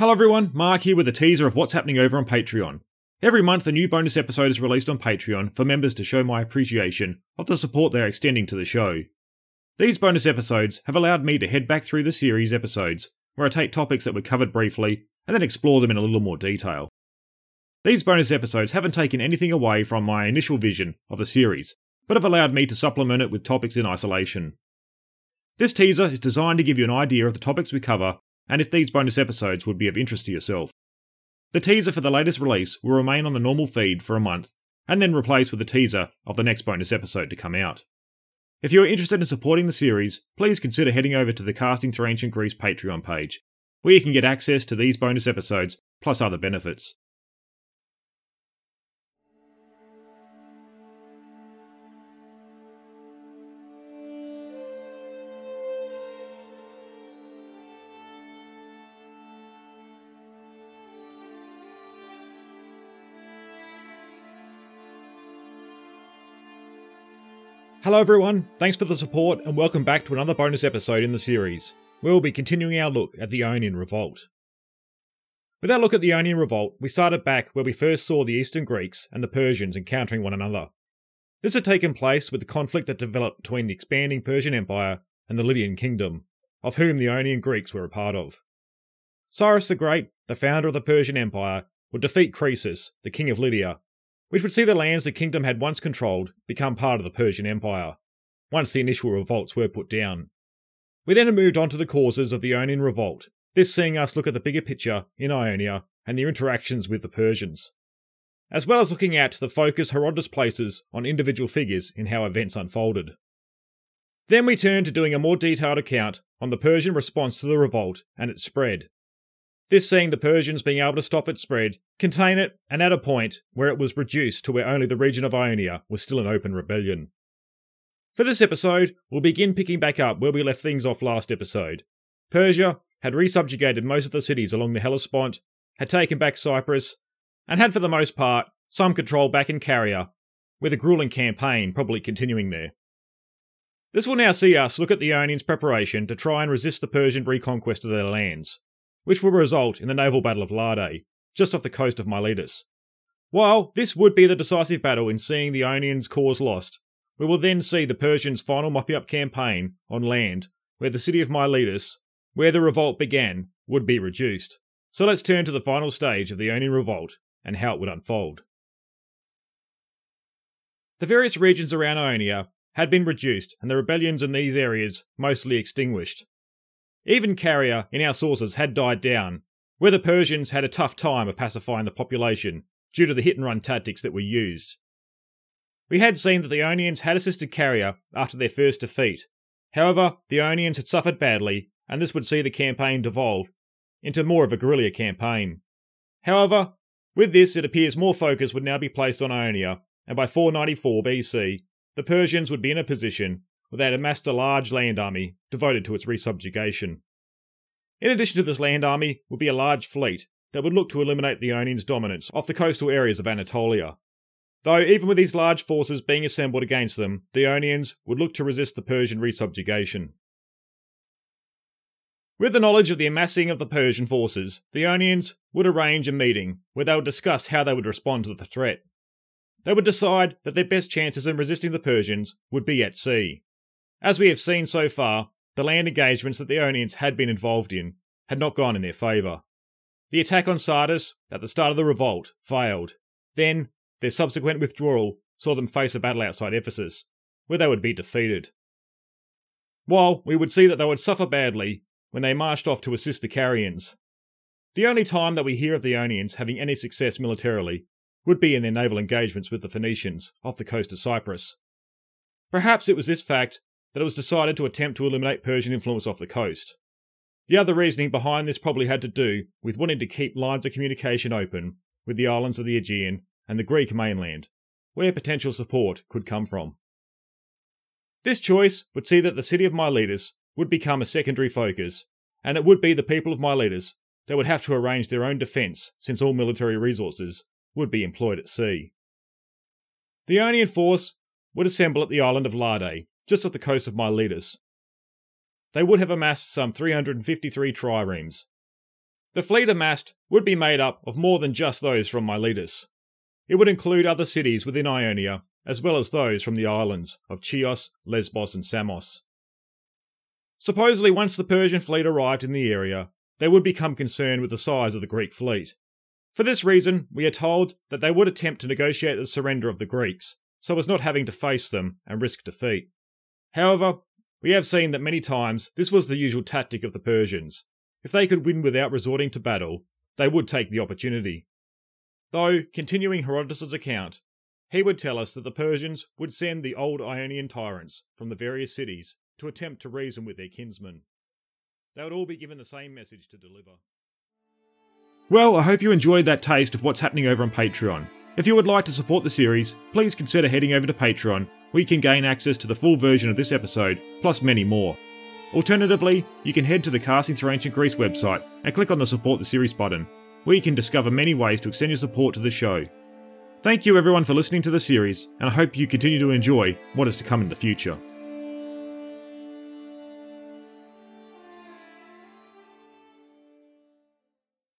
Hello everyone, Mark here with a teaser of what's happening over on Patreon. Every month, a new bonus episode is released on Patreon for members to show my appreciation of the support they're extending to the show. These bonus episodes have allowed me to head back through the series episodes, where I take topics that were covered briefly and then explore them in a little more detail. These bonus episodes haven't taken anything away from my initial vision of the series, but have allowed me to supplement it with topics in isolation. This teaser is designed to give you an idea of the topics we cover and if these bonus episodes would be of interest to yourself. The teaser for the latest release will remain on the normal feed for a month, and then replaced with a teaser of the next bonus episode to come out. If you are interested in supporting the series, please consider heading over to the Casting Through Ancient Greece Patreon page, where you can get access to these bonus episodes plus other benefits. Hello everyone, thanks for the support and welcome back to another bonus episode in the series. We'll be continuing our look at the Ionian Revolt. With our look at the Ionian Revolt, we started back where we first saw the Eastern Greeks and the Persians encountering one another. This had taken place with the conflict that developed between the expanding Persian Empire and the Lydian Kingdom, of whom the Ionian Greeks were a part of. Cyrus the Great, the founder of the Persian Empire, would defeat Croesus, the king of Lydia, which would see the lands the kingdom had once controlled become part of the Persian Empire, once the initial revolts were put down. We then moved on to the causes of the Ionian Revolt, this seeing us look at the bigger picture in Ionia and their interactions with the Persians, as well as looking at the focus Herodotus places on individual figures in how events unfolded. Then we turned to doing a more detailed account on the Persian response to the revolt and its spread, this seeing the Persians being able to stop its spread, contain it, and at a point where it was reduced to where only the region of Ionia was still an open rebellion. For this episode, we'll begin picking back up where we left things off last episode. Persia had resubjugated most of the cities along the Hellespont, had taken back Cyprus, and had for the most part some control back in Caria, with a grueling campaign probably continuing there. This will now see us look at the Ionians' preparation to try and resist the Persian reconquest of their lands which will result in the naval battle of Lade, just off the coast of Miletus. While this would be the decisive battle in seeing the Ionians' cause lost, we will then see the Persians' final mopping up campaign on land, where the city of Miletus, where the revolt began, would be reduced. So let's turn to the final stage of the Ionian revolt and how it would unfold. The various regions around Ionia had been reduced and the rebellions in these areas mostly extinguished. Even Caria, in our sources had died down, where the Persians had a tough time of pacifying the population due to the hit and run tactics that were used. We had seen that the Ionians had assisted Caria after their first defeat. However, the Ionians had suffered badly, and this would see the campaign devolve into more of a guerrilla campaign. However, with this, it appears more focus would now be placed on Ionia, and by 494 BC, the Persians would be in a position they had amassed a large land army devoted to its resubjugation. In addition to this land army would be a large fleet that would look to eliminate the Ionians' dominance off the coastal areas of Anatolia. Though, even with these large forces being assembled against them, the Ionians would look to resist the Persian resubjugation. With the knowledge of the amassing of the Persian forces, the Ionians would arrange a meeting where they would discuss how they would respond to the threat. They would decide that their best chances in resisting the Persians would be at sea. As we have seen so far, the land engagements that the Ionians had been involved in had not gone in their favour. The attack on Sardis at the start of the revolt failed. Then, their subsequent withdrawal saw them face a battle outside Ephesus, where they would be defeated. While we would see that they would suffer badly when they marched off to assist the Carians. The only time that we hear of the Ionians having any success militarily would be in their naval engagements with the Phoenicians off the coast of Cyprus. Perhaps it was this fact that it was decided to attempt to eliminate Persian influence off the coast. The other reasoning behind this probably had to do with wanting to keep lines of communication open with the islands of the Aegean and the Greek mainland, where potential support could come from. This choice would see that the city of Miletus would become a secondary focus, and it would be the people of Miletus that would have to arrange their own defence since all military resources would be employed at sea. The Ionian force would assemble at the island of Lade, just off the coast of Miletus. They would have amassed some 353 triremes. The fleet amassed would be made up of more than just those from Miletus. It would include other cities within Ionia, as well as those from the islands of Chios, Lesbos, and Samos. Supposedly, once the Persian fleet arrived in the area, they would become concerned with the size of the Greek fleet. For this reason, we are told that they would attempt to negotiate the surrender of the Greeks, so as not having to face them and risk defeat. However, we have seen that many times this was the usual tactic of the Persians. If they could win without resorting to battle, they would take the opportunity. Though, continuing Herodotus' account, he would tell us that the Persians would send the old Ionian tyrants from the various cities to attempt to reason with their kinsmen. They would all be given the same message to deliver. Well, I hope you enjoyed that taste of what's happening over on Patreon. If you would like to support the series, please consider heading over to Patreon, you can gain access to the full version of this episode, plus many more. Alternatively, you can head to the Casting Through Ancient Greece website and click on the Support the Series button, where you can discover many ways to extend your support to the show. Thank you everyone for listening to the series, and I hope you continue to enjoy what is to come in the future.